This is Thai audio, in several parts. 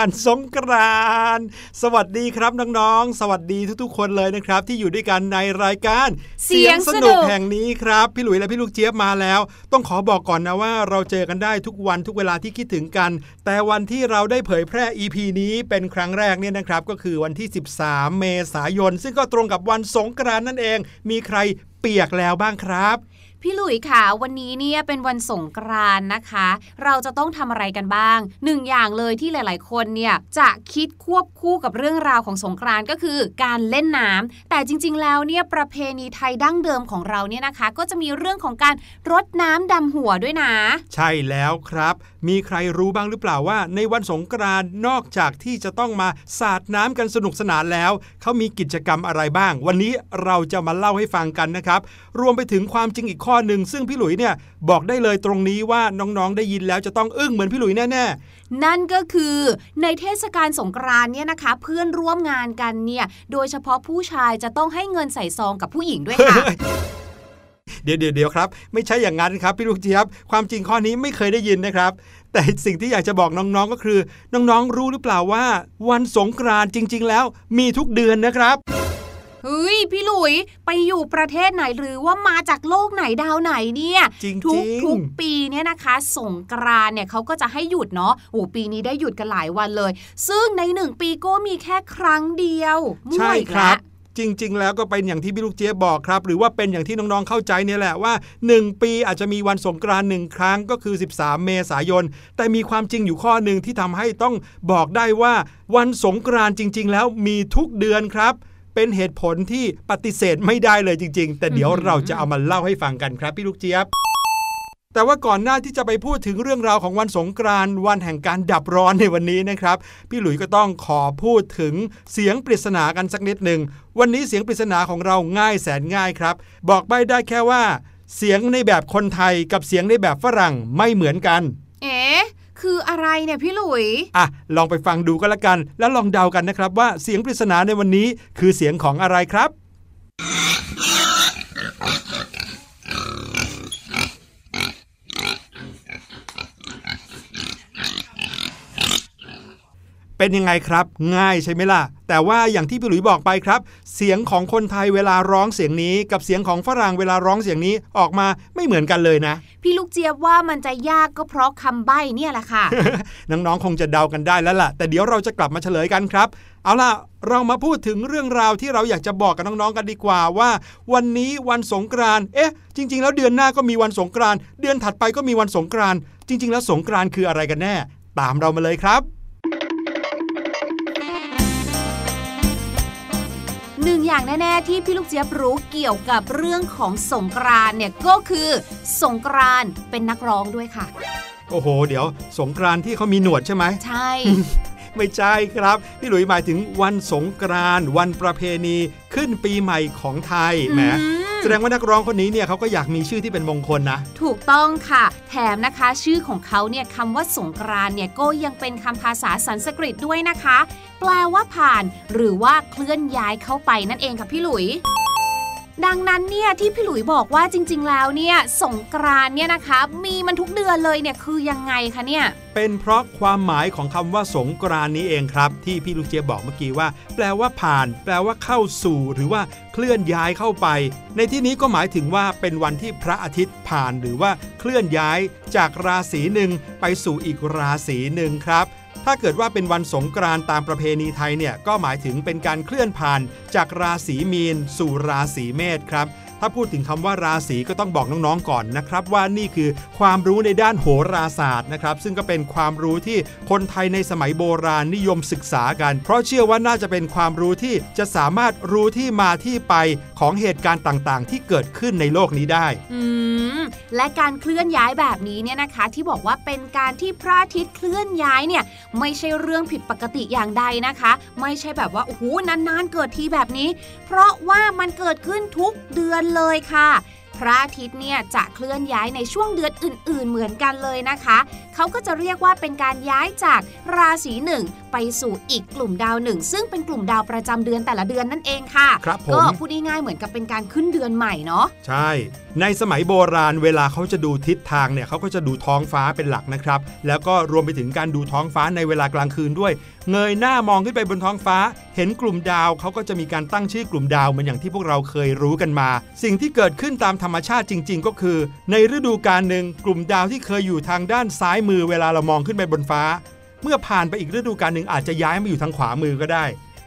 วันสงกรานต์สวัสดีครับน้องๆ สวัสดีทุกๆ คนเลยนะครับ ที่อยู่ด้วยกันในรายการ เสียงสนุกแห่งนี้ครับ พี่หลุยและพี่ลูกเจี๊ยบมาแล้ว ต้องขอบอกก่อนนะว่าเราเจอกันได้ทุกวันทุกเวลาที่คิดถึงกัน แต่วันที่เราได้เผยแพร่ EP นี้เป็นครั้งแรกเนี่ยนะครับ ก็คือวันที่ 13 เมษายน ซึ่งก็ตรงกับวันสงกรานต์นั่นเอง มีใครเปียกแล้วบ้างครับ พี่หลุยค่ะ วันนี้เนี่ยเป็นวันสงกรานนะคะ เราจะต้องทำอะไรกันบ้างหนึ่งอย่างเลยที่หลาย ๆ คนเนี่ยจะคิดควบคู่กับเรื่องราวของสงกรานก็คือการเล่นน้ำแต่จริง ๆ แล้วเนี่ยประเพณีไทยดั้งเดิมของเราเนี่ยนะคะ ก็จะมีเรื่องของการรดน้ำดำหัวด้วยนะ ใช่แล้วครับ มีใครรู้บ้างหรือเปล่าว่า ในวันสงกรานนอกจากที่จะต้องมาสาดน้ำกันสนุกสนานแล้ว เขามีกิจกรรมอะไรบ้าง วันนี้เราจะมาเล่าให้ฟังกันนะครับ รวมไปถึงความจริงอีกข้อหนึ่ง ซึ่งพี่หลุยเนี่ยบอกได้เลยตรงนี้ว่าน้องๆได้ยินแล้วจะต้องอึ้งเหมือนพี่หลุยแน่ๆ นั่นก็คือในเทศกาลสงกรานเนี่ยนะคะเพื่อนร่วมงานกันเนี่ยโดยเฉพาะผู้ชายจะต้องให้เงินใส่ซองกับผู้หญิงด้วยค่ะ ดี๋ยวเดี๋ยวครับ ไม่ใช่อย่างนั้นครับพี่ลูกเจี๊ยบ ความจริงข้อนี้ไม่เคยได้ยินนะครับ แต่สิ่งที่อยากจะบอกน้องๆก็คือ น้องๆรู้หรือเปล่าว่า วันสงกรานต์จริง ๆ แล้วมีทุกเดือนนะครับเฮ้ยพี่หลุยไปอยู่ประเทศไหนหรือว่ามาจากโลกไหนดาวไหนเนี่ยจริงๆทุกทุกปีเนี่ยนะคะสงกรานต์เนี่ยเขาก็จะให้หยุดเนาะโอ้ปีนี้ได้หยุดกันหลายวันเลย ซึ่งในหนึ่งปีก็มีแค่ครั้งเดียวมั่วใช่อีกครัแล้บว จริง ๆ แล้วก็เป็นอย่างที่พี่ลูกเจี๊ยบบอกครับ หรือว่าเป็นอย่างที่น้องๆเข้าใจเนี่ยแหละว่า 1 ปีอาจจะมีวันสงกรานต์หนึ่งครั้งก็คือ 13 เมษายน แต่มีความจริงอยู่ข้อหนึ่งที่ทำให้ต้องบอกได้ว่าวันสงกรานต์จริง ๆ แล้วมีทุกเดือนครับเป็นเหตุผลที่ปฏิเสธไม่ได้เลยจริง ๆ แต่เดี๋ยวเราจะเอามาเล่าให้ฟังกันครับพี่ลูกเจี๊ยบ แต่ว่าก่อนหน้าที่จะไปพูดถึงเรื่องราวของวันสงกรานต์วันแห่งการดับร้อนในวันนี้นะครับ พี่หลุยส์ก็ต้องขอพูดถึงเสียงปริศนากันสักนิดหนึ่ง วันนี้เสียงปริศนาของเราง่ายแสนง่ายครับ บอกใบได้แค่ว่า เสียงในแบบคนไทยกับเสียงในแบบฝรั่งไม่เหมือนกัน เอ๊ะคืออะไรเนี่ยพี่หลุย อะ ลองไปฟังดูก็แล้วกัน แล้วลองเดากันนะครับว่าเสียงปริศนาในวันนี้คือเสียงของอะไรครับ เป็นยังไงครับ ง่ายใช่ไหมล่ะ แต่ว่าอย่างที่พี่หลุยบอกไปครับ เสียงของคนไทยเวลาร้องเสียงนี้ กับเสียงของฝรั่งเวลาร้องเสียงนี้ออกมาไม่เหมือนกันเลยนะ พี่ลูกเจี๊ยบว่ามันจะยากก็เพราะคำใบ้เนี่ยแหละค่ะ น้องๆคงจะเดากันได้แล้วล่ะ แต่เดี๋ยวเราจะกลับมาเฉลยกันครับ เอาล่ะ เรามาพูดถึงเรื่องราวที่เราอยากจะบอกกับน้องๆกันดีกว่าว่า วันนี้วันสงกรานต์เอ๊ะ จริง ๆ แล้วเดือนหน้าก็มีวันสงกรานต์เดือนถัดไปก็มีวันสงกรานต์จริง ๆ แล้วสงกรานต์คืออะไรกันแน่ ตามเรามาเลยครับ นึ่งอย่างแน่ๆที่พี่ลูกเจี๊ยบรู้เกี่ยวกับเรื่องของสงกรานต์เนี่ยก็คือสงกรานต์เป็นนักร้องด้วยค่ะ โอ้โห เดี๋ยว สงกรานต์ที่เขามีหนวดใช่ไหมใช่ ไม่ใช่ครับ พี่หลุยหมายถึงวันสงกรานต์วันประเพณีขึ้นปีใหม่ของไทยแหมอืม แสดงว่านักร้องคนนี้เนี่ยเขาก็อยากมีชื่อที่เป็นมงคลนะ ถูกต้องค่ะ แถมนะคะชื่อของเขาเนี่ยคำว่าสงกรานต์เนี่ยก็ยังเป็นคำภาษาสันสกฤตด้วยนะคะ แปลว่าผ่าน หรือว่าเคลื่อนย้ายเข้าไปนั่นเองค่ะพี่หลุย ดังนั้นเนี่ยที่พี่หลุยบอกว่าจริง ๆ แล้วเนี่ยสงกรานเนี่ยนะคะมีมันทุกเดือนเลยเนี่ยคือยังไงคะเนี่ยเป็นเพราะความหมายของคำว่าสงกรานนี้เองครับ ที่พี่ลูกเจียบบอกเมื่อกี้ว่า แปลว่าผ่าน แปลว่าเข้าสู่ หรือว่าเคลื่อนย้ายเข้าไป ในที่นี้ก็หมายถึงว่าเป็นวันที่พระอาทิตย์ผ่านหรือว่าเคลื่อนย้ายจากราศีหนึ่งไปสู่อีกราศีหนึ่งครับ ถ้าเกิดว่าเป็นวันสงกรานต์ตามประเพณีไทยเนี่ยก็หมายถึงเป็นการเคลื่อนผ่านจากราศีมีน สู่ราศีเมษครับ ถ้าพูดถึงคำว่าราศีก็ต้องบอกน้องๆก่อนนะครับ ว่านี่คือความรู้ในด้านโหราศาสตร์นะครับ ซึ่งก็เป็นความรู้ที่คนไทยในสมัยโบราณนิยมศึกษากัน เพราะเชื่อว่าน่าจะเป็นความรู้ที่จะสามารถรู้ที่มาที่ไปของเหตุการณ์ต่างๆ ที่เกิดขึ้นในโลกนี้ได้อืและการเคลื่อนย้ายแบบนี้เนี่ยนะคะ ที่บอกว่าเป็นการที่พระอาทิตย์เคลื่อนย้ายเนี่ยไม่ใช่เรื่องผิดปกติอย่างใดนะคะ ไม่ใช่แบบว่าโอ้โหนานๆเกิดทีแบบนี้ เพราะว่ามันเกิดขึ้นทุกเดือนเลยค่ะพพระอาทิตย์เนี่ยจะเคลื่อนย้ายในช่วงเดือนอื่น ๆ เหมือนกันเลยนะคะ เขาก็จะเรียกว่าเป็นการย้ายจากราศีหนึ่งไปสู่อีกกลุ่มดาวหนึ่งซึ่งเป็นกลุ่มดาวประจำเดือนแต่ละเดือนนั่นเองค่ะครับผมก็พูดง่ายๆเหมือนกับเป็นการขึ้นเดือนใหม่เนาะใช่ ในสมัยโบราณเวลาเขาจะดูทิศทางเนี่ยเขาก็จะดูท้องฟ้าเป็นหลักนะครับ แล้วก็รวมไปถึงการดูท้องฟ้าในเวลากลางคืนด้วยเงยหน้ามองขึ้นไปบนท้องฟ้า เห็นกลุ่มดาวเขาก็จะมีการตั้งชื่อกลุ่มดาวเหมือนอย่างที่พวกเราเคยรู้กันมา สิ่งที่เกิดขึ้นตามธรรมชาติจริง ๆ ก็คือ ในฤดูกาลหนึ่งกลุ่มดาวที่เคยอยู่ทางด้านซ้ายมือเวลาเรามองขึ้นไปบนฟ้า เมื่อผ่านไปอีกฤดูกาลหนึ่งอาจจะย้ายมาอยู่ทางขวามือก็ได้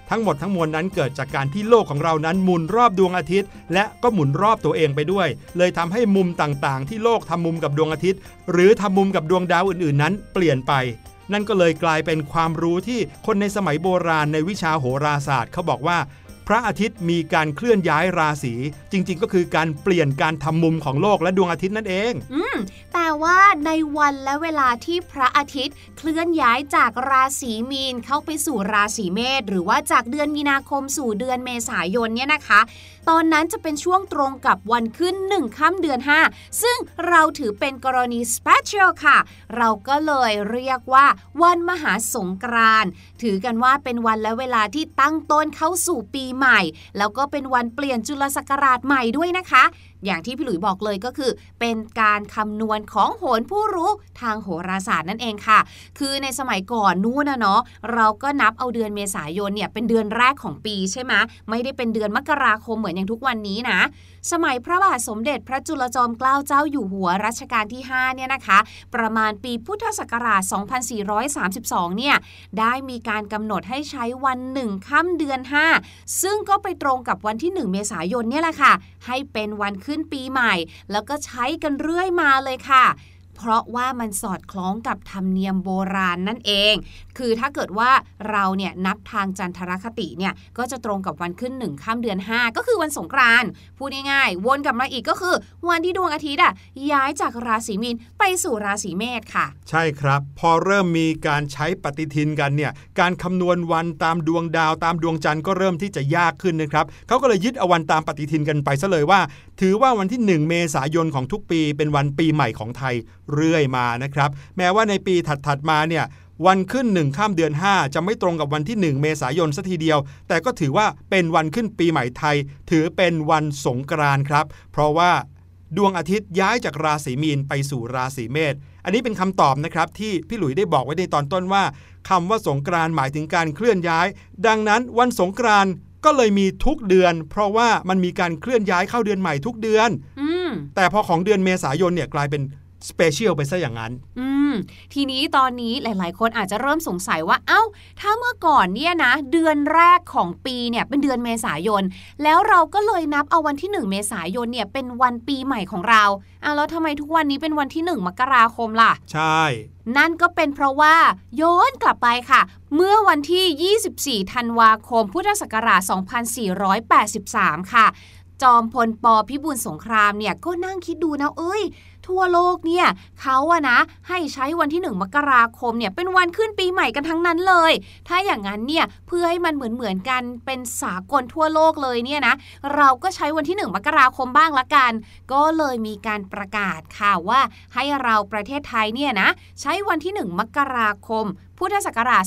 ทั้งหมดทั้งมวลนั้นเกิดจากการที่โลกของเรานั้นหมุนรอบดวงอาทิตย์ และก็หมุนรอบตัวเองไปด้วย เลยทำให้มุมต่างๆ ที่โลกทำมุมกับดวงอาทิตย์ หรือทำมุมกับดวงดาวอื่นๆ นั้น เปลี่ยนไป นั่นก็เลยกลายเป็นความรู้ที่คนในสมัยโบราณในวิชาโหราศาสตร์เขาบอกว่า พระอาทิตย์มีการเคลื่อนย้ายราศีจริง ๆ ก็คือการเปลี่ยนการทำมุมของโลกและดวงอาทิตย์นั่นเอง อืมแต่ว่าในวันและเวลาที่พระอาทิตย์ เคลื่อนย้ายจากราศีมีนเข้าไปสู่ราศีเมษหรือว่าจากเดือนมีนาคมสู่เดือนเมษายนเนี่ยนะคะ ตอนนั้นจะเป็นช่วงตรงกับวันขึ้นหนึ่งค่ำเดือน 5 ซึ่งเราถือเป็นกรณี special ค่ะ เราก็เลยเรียกว่าวันมหาสงกรานถือกันว่าเป็นวันและเวลาที่ตั้งต้นเข้าสู่ปีใหม่ แล้วก็เป็นวันเปลี่ยนจุลศักราชใหม่ด้วยนะคะ อย่างที่พี่หลุยบอกเลยก็คือ เป็นการคำนวณของโหนผู้รู้ทางโหราศาสตร์นั่นเองค่ะ คือในสมัยก่อนนู้นนะเนาะเราก็นับเอาเดือนเมษายนเนี่ยเป็นเดือนแรกของปีใช่ไหมไม่ได้เป็นเดือนมกราคมเหมือนอย่างทุกวันนี้นะ สมัยพระบาทสมเด็จพระจุลจอมเกล้าเจ้าอยู่หัวรัชกาลที่5เนี่ยนะคะ ประมาณปีพุทธศักราช 2432 เนี่ยได้มีการกำหนดให้ใช้วันหนึ่งค่ำเดือน 5 ซึ่งก็ไปตรงกับวันที่ 1 เมษายนเนี่ยแหละค่ะ ให้เป็นวันขึ้นปีใหม่ แล้วก็ใช้กันเรื่อยมาเลยค่ะ เพราะว่ามันสอดคล้องกับธรรมเนียมโบราณนั่นเอง คือถ้าเกิดว่าเราเนี่ยนับทางจันทรคติเนี่ยก็จะตรงกับวันขึ้นหนึ่งข้ามเดือน 5 ก็คือวันสงกรานต์พูดง่ายๆวนกลับมาอีกก็คือ วันที่ดวงอาทิตย์อะย้ายจากราศีมีนไปสู่ราศีเมษค่ะ ใช่ครับ พอเริ่มมีการใช้ปฏิทินกันเนี่ยการคำนวณวันตามดวงดาวตามดวงจันทร์ก็เริ่มที่จะยากขึ้นนะครับเขาก็เลยยึดเอาวันตามปฏิทินกันไปซะเลยว่า ถือว่าวันที่ 1 เมษายนของทุกปีเป็นวันปีใหม่ของไทยเรื่อยมานะครับ แม้ว่าในปีถัดๆมาเนี่ยวันขึ้นหนึ่งข้ามเดือน 5 จะไม่ตรงกับวันที่ 1 เมษายนสัทีเดียว แต่ก็ถือว่าเป็นวันขึ้นปีใหม่ไทย ถือเป็นวันสงกรานต์ครับ เพราะว่าดวงอาทิตย์ย้ายจากราศีมีนไปสู่ราศีเมษ อันนี้เป็นคำตอบนะครับที่พี่หลุยได้บอกไว้ในตอนต้นว่าคำว่าสงกรานต์หมายถึงการเคลื่อนย้าย ดังนั้นวันสงกรานต์ก็เลยมีทุกเดือน เพราะว่ามันมีการเคลื่อนย้ายเข้าเดือนใหม่ทุกเดือนอืมแต่พอของเดือนเมษายนเนี่ยกลายเป็น สเปเชียลไปซะอย่างนั้น อืม ทีนี้ตอนนี้หลาย ๆ คนอาจจะเริ่มสงสัยว่า เอ้า ถ้าเมื่อก่อนเนี่ยนะ เดือนแรกของปีเนี่ยเป็นเดือนเมษายน แล้วเราก็เลยนับเอาวันที่ 1 เมษายนเนี่ยเป็นวันปีใหม่ของเราอะแล้วทำไมทุกวันนี้เป็นวันที่ 1 มกราคมล่ะ ใช่ นั่นก็เป็นเพราะว่าย้อนกลับไปค่ะ เมื่อวันที่ 24 ธันวาคม พุทธศักราช 2483 ค่ะ จอมพลปพิบูลสงครามเนี่ยก็นั่งคิดดูนะเอ้ย ทั่วโลกเนี่ยเขาอะนะให้ใช้วันที่ 1 มกราคมเนี่ยเป็นวันขึ้นปีใหม่กันทั้งนั้นเลย ถ้าอย่างนั้นเนี่ยเพื่อให้มันเหมือนเหมือนๆกันเป็นสากลทั่วโลกเลยเนี่ยนะเราก็ใช้วันที่ 1 มกราคมบ้างละกัน ก็เลยมีการประกาศค่ะว่าให้เราประเทศไทยเนี่ยนะใช้วันที่ 1 มกราคม พุทธศักราช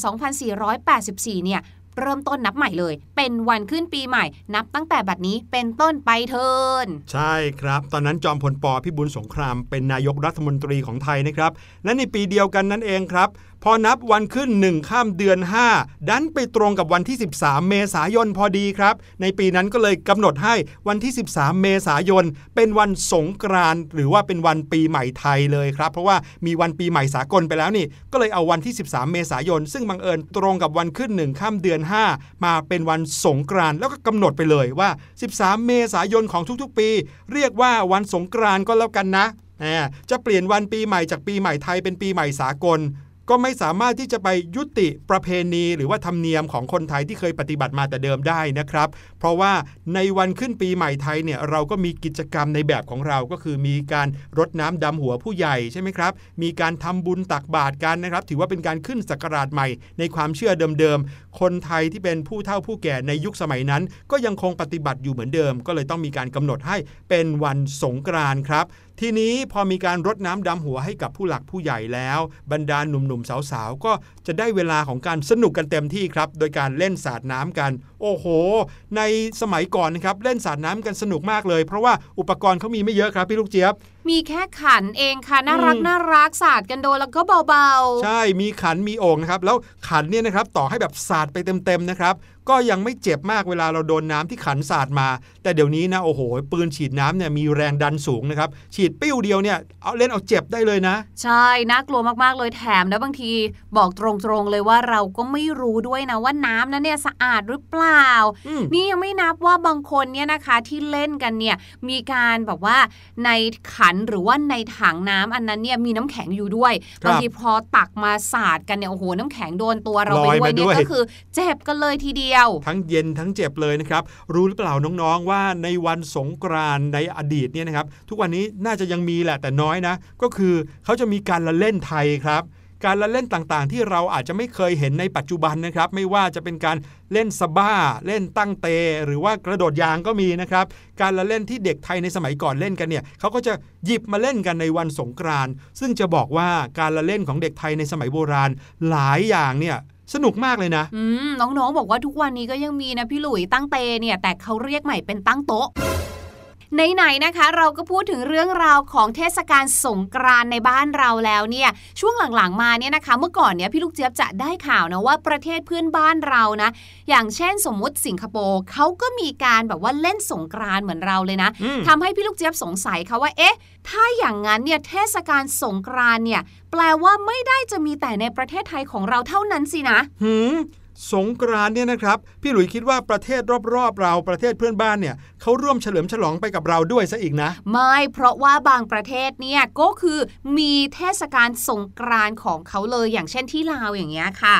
2484 เนี่ย เริ่มต้นนับใหม่เลย เป็นวันขึ้นปีใหม่ นับตั้งแต่บัดนี้เป็นต้นไปเทินใช่ครับ ตอนนั้นจอมพลปพิบูลสงครามเป็นนายกรัฐมนตรีของไทยนะครับและในปีเดียวกันนั่นเองครับ อนับวันขึ้น 1 ข้ามเดือน 5 ดันไปตรงกับวันที่ 13 เมษายนพอดีครับ ในปีนั้นก็เลยกำหนดให้วันที่ 13 เมษายน เป็นวันสงกรานต์หรือว่าเป็นวันปีใหม่ไทยเลยครับ เพราะว่ามีวันปีใหม่สากลไปแล้วนี่ ก็เลยเอาวันที่ 13 เมษายน ซึ่งบังเอิญตรงกับวันขึ้น 1 ข้ามเดือน 5 มาเป็นวันสงกรานต์แล้วก็กำหนดไปเลยว่า 13 เมษายนของทุกๆ ปี เรียกว่าวันสงกรานต์ก็แล้วกันนะจะเปลี่ยนวันปีใหม่จากปีใหม่ไทยเป็นปีใหม่สากล ก็ไม่สามารถที่จะไปยุติประเพณี หรือว่าธรรมเนียมของคนไทยที่เคยปฏิบัติมาแต่เดิมได้นะครับ เพราะว่าในวันขึ้นปีใหม่ไทยเนี่ยเราก็มีกิจกรรมในแบบของเรา ก็คือมีการรดน้ำดำหัวผู้ใหญ่ใช่ไหมครับ มีการทำบุญตักบาตรกันนะครับ ถือว่าเป็นการขึ้นศักราชใหม่ ในความเชื่อเดิมๆ คนไทยที่เป็นผู้เฒ่าผู้แก่ในยุคสมัยนั้น ก็ยังคงปฏิบัติอยู่เหมือนเดิม ก็เลยต้องมีการกำหนดให้เป็นวันสงกรานต์ครับ ทีนี้พอมีการรดน้ำดำหัวให้กับผู้หลักผู้ใหญ่แล้ว บรรดาหนุ่มๆสาวๆก็จะได้เวลาของการสนุกกันเต็มที่ครับ โดยการเล่นสาดน้ำกันโอ้โห ในสมัยก่อนนะครับเล่นสาดน้ำกันสนุกมากเลย เพราะว่าอุปกรณ์เขามีไม่เยอะครับพี่ลูกเจี๊ยบ มีแค่ขันเองค่ะน่ารักอืมน่ารักสาดกันโดนแล้วก็เบาใช่มีขันมีโอ่งนะครับแล้วขันเนี่ยนะครับต่อให้แบบสาดไปเต็มๆนะครับก็ยังไม่เจ็บมากเวลาเราโดนน้ำที่ขันสาดมา แต่เดี๋ยวนี้นะโอ้โห ปืนฉีดน้ำเนี่ยมีแรงดันสูงนะครับ ฉีดปิ้วเดียวเนี่ยเอาเล่นเอาเจ็บได้เลยนะๆใช่น่ากลัวมากๆเลยแถมนะบางที บอกตรงๆเลยว่าเราก็ไม่รู้ด้วยนะว่าน้ำนั้นเนี่ยสะอาดหรือเปล่าอืมนี่ยังไม่นับว่าบางคนเนี่ยนะคะที่เล่นกันเนี่ยมีการแบบว่าในขันหรือว่าในถังน้ำอันนั้นเนี่ยมีน้ำแข็งอยู่ด้วยครับบางทีพอตักมาสาดกันเนี่ยโอ้โหน้ำแข็งโดนตัวเราไปลอยด้วยมาเนี่ยด้วยก็คือเจ็บกันเลยทีเดียว ทั้งเย็นทั้งเจ็บเลยนะครับ รู้หรือเปล่าน้องๆว่าในวันสงกรานต์ในอดีตเนี่ยนะครับ ทุกวันนี้น่าจะยังมีแหละแต่น้อยนะ ก็คือเขาจะมีการละเล่นไทยครับ การละเล่นต่างๆ ที่เราอาจจะไม่เคยเห็นในปัจจุบันนะครับ ไม่ว่าจะเป็นการเล่นสบ้า เล่นตั้งเต หรือว่ากระโดดยางก็มีนะครับ การละเล่นที่เด็กไทยในสมัยก่อนเล่นกันเนี่ยเขาก็จะหยิบมาเล่นกันในวันสงกรานต์ซึ่งจะบอกว่าการละเล่นของเด็กไทยในสมัยโบราณหลายอย่างเนี่ยสนุกมากเลยนะอืมน้องๆบอกว่าทุกวันนี้ก็ยังมีนะพี่หลุยตั้งเตเนี่ยแต่เขาเรียกใหม่เป็นตั้งโต๊ะ ไหนๆนะคะ เราก็พูดถึงเรื่องราวของเทศกาลสงกรานต์ในบ้านเราแล้วเนี่ยช่วงหลังๆมาเนี่ยนะคะ เมื่อก่อนเนี่ยพี่ลูกเจี๊ยบจะได้ข่าวนะว่าประเทศเพื่อนบ้านเรานะอย่างเช่นสมมุติสิงคโปร์เขาก็มีการแบบว่าเล่นสงกรานต์เหมือนเราเลยนะอืมทำให้พี่ลูกเจี๊ยบสงสัยค่ะว่าเอ๊ะ ถ้าอย่างนั้นเนี่ยเทศกาลสงกรานต์เนี่ยแปลว่าไม่ได้จะมีแต่ในประเทศไทยของเราเท่านั้นสินะหืม สงกรานต์เนี่ยนะครับพี่หลุยคิดว่าประเทศรอบๆเราประเทศเพื่อนบ้านเนี่ยเขาร่วมเฉลิมฉลองไปกับเราด้วยซะอีกนะ ไม่เพราะว่าบางประเทศเนี่ยก็คือมีเทศกาลสงกรานต์ของเขาเลยอย่างเช่นที่ลาวอย่างเงี้ยค่ะ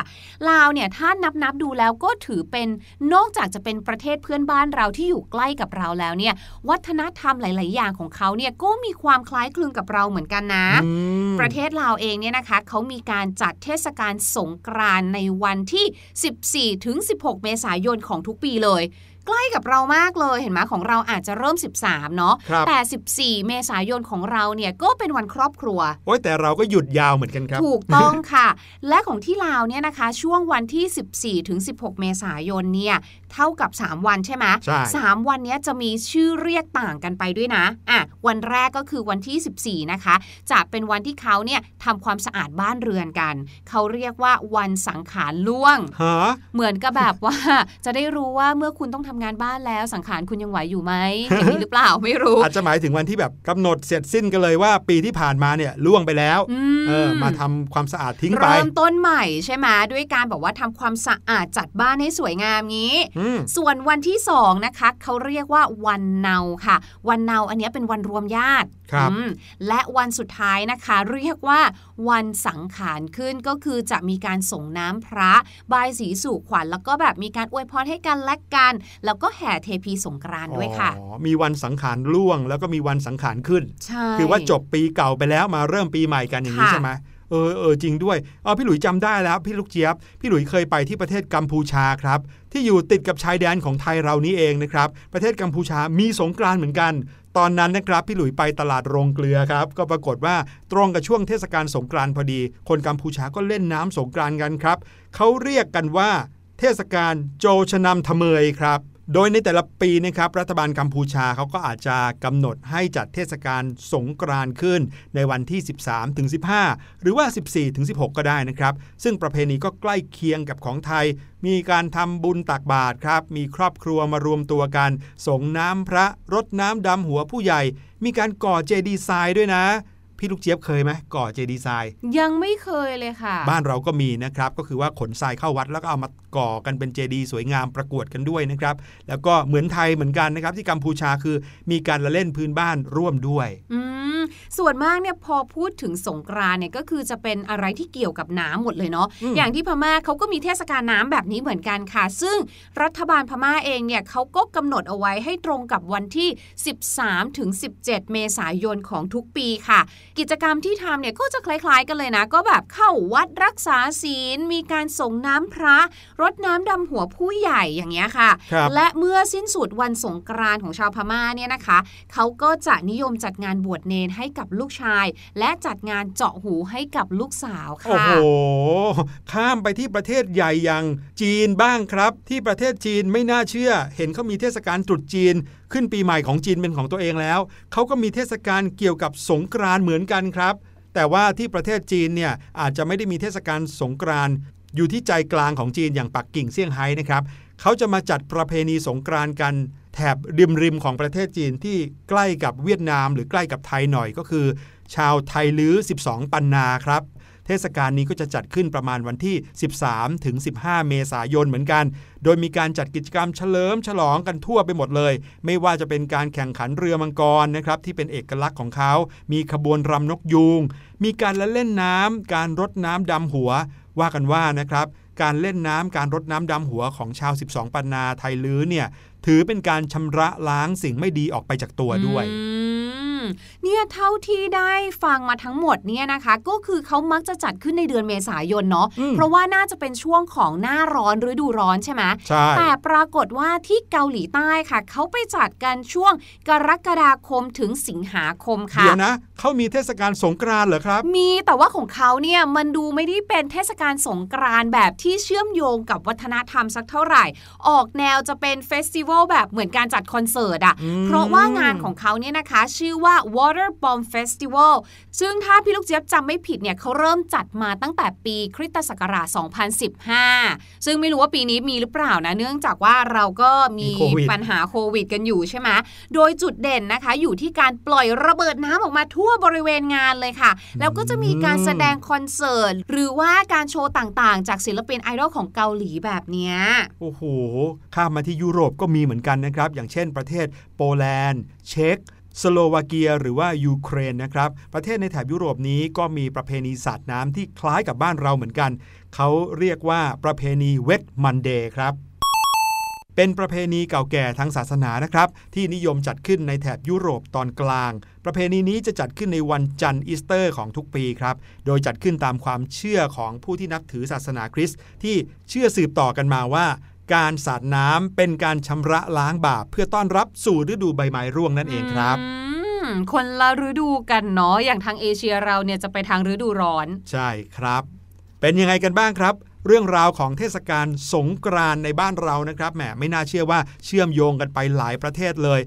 ลาวเนี่ยถ้านับนับๆดูแล้วก็ถือเป็นนอกจากจะเป็นประเทศเพื่อนบ้านเราที่อยู่ใกล้กับเราแล้วเนี่ยวัฒนธรรมหลาย ๆ อย่างของเขาเนี่ยก็มีความคล้ายคลึงกับเราเหมือนกันนะอืมประเทศลาวเองเนี่ยนะคะเขามีการจัดเทศกาลสงกรานต์ในวันที่14 ถึง 16 เมษายนของทุกปีเลย ใกล้กับเรามากเลยเห็นไหมของเราอาจจะเริ่ม 13 เนาะครับแต่ 14 เมษายนของเราเนี่ยก็เป็นวันครอบครัวโอ้ยแต่เราก็หยุดยาวเหมือนกันครับ ถูกต้องค่ะ และของที่ลาวเนี่ยนะคะ ช่วงวันที่ 14 ถึง 16 เมษายนเนี่ยเท่ากับ 3 วันใช่ไหมใช่สามวันเนี้ยจะมีชื่อเรียกต่างกันไปด้วยนะอะวันแรกก็คือวันที่ 14 นะคะ จะเป็นวันที่เขาเนี่ยทำความสะอาดบ้านเรือนกัน เขาเรียกว่าวันสังขารล่วงฮะเหมือนกับแบบว่าจะได้รู้ว่าเมื่อคุณต้องทำงานบ้านแล้วสังขารคุณยังไหวอยู่ไหมอย่างนี้หรือเปล่าไม่รู้ อาจจะหมายถึงวันที่แบบกำหนดเสร็จสิ้นกันเลยว่า ปีที่ผ่านมาเนี่ยล่วงไปแล้วอืมเออมาทำความสะอาดทิ้งไปเริ่มต้นใหม่ใช่ไหมด้วยการแบบว่าทำความสะอาดจัดบ้านให้สวยงามงี้อืมส่วนวันที่สองนะคะเขาเรียกว่าวันเนาค่ะ วันเนาอันเนี้ยเป็นวันรวมญาติครับอืมและวันสุดท้ายนะคะ เรียกว่าวันสังขารขึ้นก็คือจะมีการส่งน้ำพระบายสีสู่ขวัญแล้วก็แบบมีการอวยพรให้กันและกัน แล้วก็แห่เทพีสงกรานต์ด้วยค่ะอ๋อมีวันสังขารล่วง แล้วก็มีวันสังขารขึ้นใช่คือว่าจบปีเก่าไปแล้วมาเริ่มปีใหม่กันอย่างนี้ค่ะใช่ไหม เออเออจริงด้วยเออพี่หลุยจำได้แล้วพี่ลูกเจี๊ยบ พี่หลุยเคยไปที่ประเทศกัมพูชาครับ ที่อยู่ติดกับชายแดนของไทยเรานี้เองนะครับ ประเทศกัมพูชามีสงกรานเหมือนกัน ตอนนั้นนะครับพี่หลุยไปตลาดโรงเกลือครับ ก็ปรากฏว่าตรงกับช่วงเทศกาลสงกรานพอดี คนกัมพูชาก็เล่นน้ำสงกรานกันครับเขาเรียกกันว่า เทศกาลโจชนำทะเมยครับ โดยในแต่ละปีนะครับรัฐบาลกัมพูชาเขาก็อาจจะกำหนดให้จัดเทศกาลสงกรานต์ขึ้น ในวันที่ 13-15 หรือว่า 14-16 ก็ได้นะครับ ซึ่งประเพณีก็ใกล้เคียงกับของไทย มีการทำบุญตักบาตรครับ มีครอบครัวมารวมตัวกันส่งน้ำพระรดน้ำดำหัวผู้ใหญ่ มีการก่อเจดีย์ทรายด้วยนะ พี่ลูกเจี๊ยบเคยไหมก่อเจดีย์ทรายยังไม่เคยเลยค่ะ บ้านเราก็มีนะครับ ก็คือว่าขนทรายเข้าวัดแล้วก็เอามาก่อกันเป็นเจดีย์สวยงามประกวดกันด้วยนะครับ แล้วก็เหมือนไทยเหมือนกันนะครับ ที่กัมพูชาคือมีการละเล่นพื้นบ้านร่วมด้วยอืมส่วนมากเนี่ยพอพูดถึงสงกรานต์เนี่ยก็คือจะเป็นอะไรที่เกี่ยวกับน้ำหมดเลยเนาะอืมอย่างที่พม่าเขาก็มีเทศกาลน้ำแบบนี้เหมือนกันค่ะ ซึ่งรัฐบาลพม่าเองเนี่ยเขาก็กำหนดเอาไว้ให้ตรงกับวันที่ 13ถึง17 เมษายนของทุกปีค่ะ กิจกรรมที่ทำเนี่ยก็จะคล้ายๆกันเลยนะ ก็แบบเข้าวัดรักษาศีล มีการส่งน้ำพระรดน้ำดำหัวผู้ใหญ่อย่างเงี้ยค่ะครับและเมื่อสิ้นสุดวันสงกรานต์ของชาวพม่าเนี่ยนะคะเขาก็จะนิยมจัดงานบวชเนนให้กับลูกชาย และจัดงานเจาะหูให้กับลูกสาวโอ้ค่ะโหข้ามไปที่ประเทศใหญ่อย่างจีนบ้างครับ ที่ประเทศจีนไม่น่าเชื่อ เห็นเขามีเทศกาลตรุษจีน ขึ้นปีใหม่ของจีนเป็นของตัวเองแล้ว เขาก็มีเทศกาลเกี่ยวกับสงกรานเหมือนกันครับ แต่ว่าที่ประเทศจีนเนี่ยอาจจะไม่ได้มีเทศกาลสงกรานอยู่ที่ใจกลางของจีนอย่างปักกิ่งเซี่ยงไฮ้นะครับเขาจะมาจัดประเพณีสงกรานกันแถบริมริมของประเทศจีนที่ใกล้กับเวียดนาม หรือใกล้กับไทยหน่อยก็คือ ชาวไทยลื้อ 12 ปันนาครับ เทศกาลนี้ก็จะจัดขึ้นประมาณวันที่ 13 ถึง 15 เมษายนเหมือนกัน โดยมีการจัดกิจกรรมเฉลิมฉลองกันทั่วไปหมดเลย ไม่ว่าจะเป็นการแข่งขันเรือมังกรนะครับที่เป็นเอกลักษณ์ของเขา มีขบวนรำนกยูง มีการละเล่นน้ำ การรดน้ำดำหัว ว่ากันว่านะครับการเล่นน้ำการรดน้ำดำหัวของชาว 12 ปันนาไทยลื้อเนี่ยถือเป็นการชำระล้างสิ่งไม่ดีออกไปจากตัวด้วย เนี่ยเท่าที่ได้ฟังมาทั้งหมดเนี่ยนะคะ ก็คือเขามักจะจัดขึ้นในเดือนเมษายนเนาะอืมเพราะว่าน่าจะเป็นช่วงของหน้าร้อนฤดูร้อนใช่ไหมใช่แต่ปรากฏว่าที่เกาหลีใต้ค่ะเขาไปจัดกันช่วงกรกฎาคมถึงสิงหาคมค่ะเดี๋ยวนะเขามีเทศกาลสงกรานต์เหรอครับ มีแต่ว่าของเขาเนี่ยมันดูไม่ได้เป็นเทศกาลสงกรานต์แบบที่เชื่อมโยงกับวัฒนธรรมสักเท่าไหร่ ออกแนวจะเป็น festival แบบเหมือนการจัดคอนเสิร์ตอะอืมเพราะว่างานของเขาเนี่ยนะคะ ชื่อว่า Water Bomb Festival ซึ่งถ้าพี่ลูกเจี๊ยบจำไม่ผิดเนี่ยเขาเริ่มจัดมาตั้งแต่ปีคริสตศักราช 2015 ซึ่งไม่รู้ว่าปีนี้มีหรือเปล่านะ เนื่องจากว่าเราก็มีมีโควิดปัญหาโควิดกันอยู่ใช่ไหมโดยจุดเด่นนะคะอยู่ที่การปล่อยระเบิดน้ำออกมาทั่วบริเวณงานเลยค่ะ แล้วก็จะมีการแสดงคอนเสิร์ต หรือว่าการโชว์ต่างๆ จากศิลปินไอดอลของเกาหลีแบบเนี้ยโอ้โห ข้ามมาที่ยุโรปก็มีเหมือนกันนะครับ อย่างเช่นประเทศโปแลนด์ เช็ก สโลวาเกียหรือว่ายูเครนนะครับประเทศในแถบยุโรปนี้ก็มีประเพณีสาดน้ำที่คล้ายกับบ้านเราเหมือนกัน เขาเรียกว่าประเพณี Wet Monday ครับเป็นประเพณีเก่าแก่ทางศาสนานะครับ ที่นิยมจัดขึ้นในแถบยุโรปตอนกลาง ประเพณีนี้จะจัดขึ้นในวันจันทร์อีสเตอร์ของทุกปีครับ โดยจัดขึ้นตามความเชื่อของผู้ที่นับถือศาสนาคริสต์ที่เชื่อสืบต่อกันมาว่า การสาดน้ำเป็นการชำระล้างบาปเพื่อต้อนรับสู่ฤดูใบไม้ร่วงนั่นเองครับอืมคนละฤดูกันเนาะอย่างทางเอเชียเราเนี่ยจะไปทางฤดูร้อน ใช่ครับ เป็นยังไงกันบ้างครับ เรื่องราวของเทศกาลสงกรานต์ในบ้านเรานะครับแหมไม่น่าเชื่อว่าเชื่อมโยงกันไปหลายประเทศเลย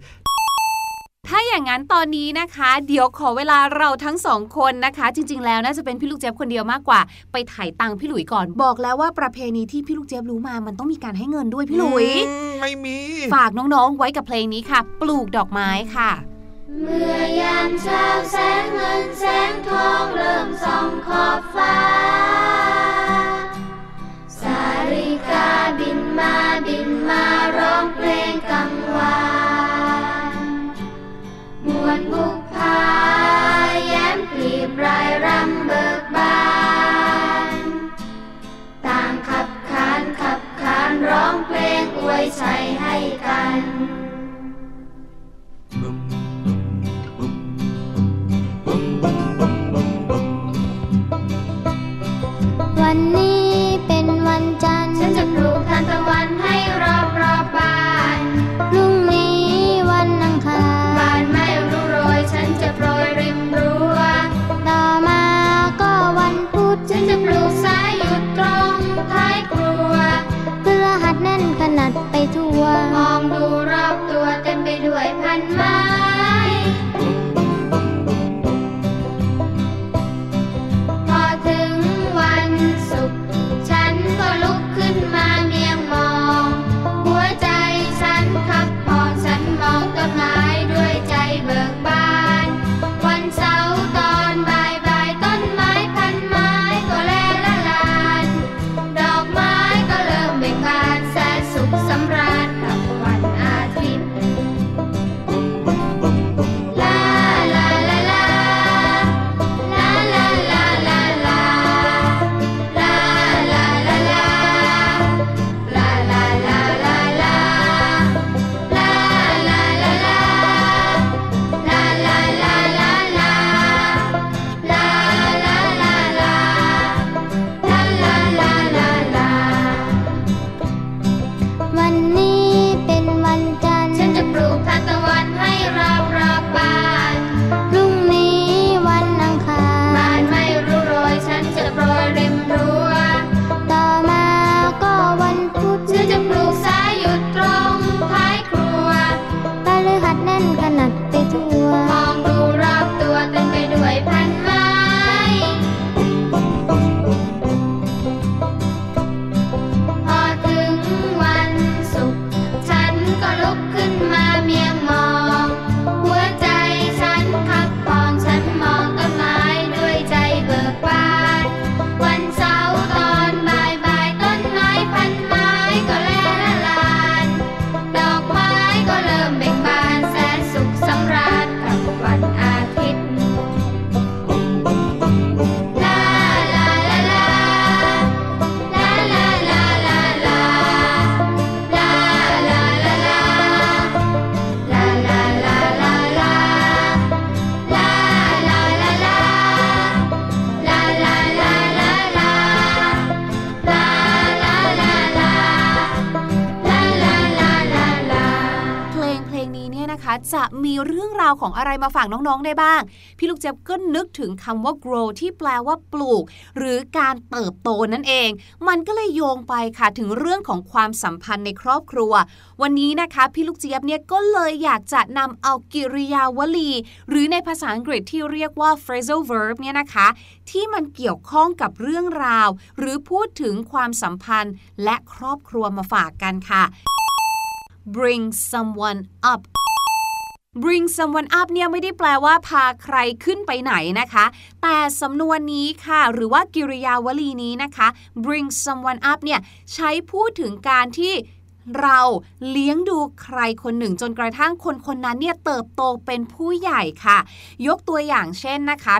ถ้าอย่างนั้นตอนนี้นะคะ เดี๋ยวขอเวลาเราทั้งสองคนนะคะ จริง ๆ แล้วน่าจะเป็นพี่ลูกเจี๊ยบคนเดียวมากกว่า ไปถ่ายตังค์พี่หลุยก่อนบอกแล้วว่าประเพณีที่พี่ลูกเจี๊ยบรู้มามันต้องมีการให้เงินด้วยพี่หลุยอืมไม่มี ฝากน้องๆไว้กับเพลงนี้ค่ะ ปลูกดอกไม้ค่ะ เมื่อยามเช้าแสงเงินแสงทองเริ่มส่องขอบฟ้าาวของอะไรมาฝากน้องๆได้บ้าง พี่ลูกเจี๊ยบก็นึกถึงคำว่า grow ที่แปลว่าปลูก หรือการเติบโตนั่นเอง มันก็เลยโยงไปค่ะถึงเรื่องของความสัมพันธ์ในครอบครัว วันนี้นะคะพี่ลูกเจี๊ยบเนี่ยก็เลยอยากจะนำเอากิริยาวลี หรือในภาษาอังกฤษที่เรียกว่า phrasal verb เนี่ยนะคะ ที่มันเกี่ยวข้องกับเรื่องราว หรือพูดถึงความสัมพันธ์และครอบครัวมาฝากกันค่ะ bring someone up bring someone up เนี่ยไม่ได้แปลว่าพาใครขึ้นไปไหนนะคะ แต่สำนวนนี้ค่ะ หรือว่ากิริยาวลีนี้นะคะ bring someone up เนี่ยใช้พูดถึงการที่เราเลี้ยงดูใครคนหนึ่ง จนกระทั่งคนคนนั้นเนี่ยเติบโตเป็นผู้ใหญ่ค่ะ ยกตัวอย่างเช่นนะคะ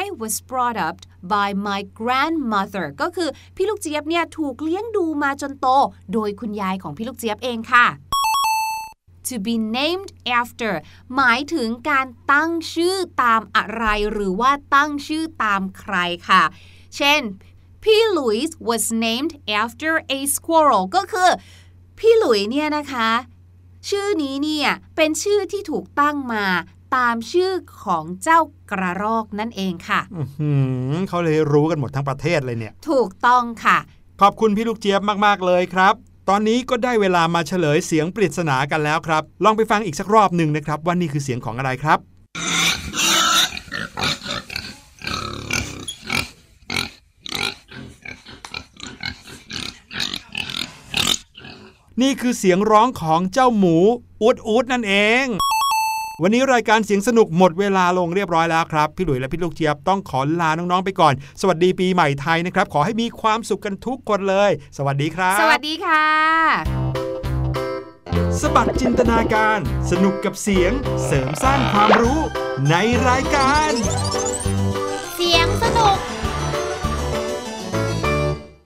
I was brought up by my grandmother ก็คือพี่ลูกเจี๊ยบเนี่ยถูกเลี้ยงดูมาจนโต โดยคุณยายของพี่ลูกเจี๊ยบเองค่ะ to be named after หมายถึงการตั้งชื่อตามอะไร หรือว่าตั้งชื่อตามใครค่ะ เช่น พี่หลุยส์ was named after a squirrel ก็คือ พี่หลุยเนี่ยนะคะ ชื่อนี้เนี่ยเป็นชื่อที่ถูกตั้งมาตามชื่อของเจ้ากระรอกนั่นเองค่ะอื้อหือเขาเลยรู้กันหมดทั้งประเทศเลยเนี่ย ถูกต้องค่ะ ขอบคุณพี่ลูกเจี๊ยบมาก ๆ เลยครับ ตอนนี้ก็ได้เวลามาเฉลยเสียงปริศนากันแล้วครับ ลองไปฟังอีกสักรอบหนึ่งนะครับ ว่านี่คือเสียงของอะไรครับ นี่คือเสียงร้องของเจ้าหมูอูดอูดนั่นเอง วันนี้รายการเสียงสนุกหมดเวลาลงเรียบร้อยแล้วครับ พี่หลุยและพี่ลูกเจี๊ยบต้องขอลาน้องๆไปก่อน สวัสดีปีใหม่ไทยนะครับ ขอให้มีความสุขกันทุกคนเลย สวัสดีครับ สวัสดีค่ะ สบัดจินตนาการ สนุกกับเสียงเสริมสร้างความรู้ในรายการ เสียง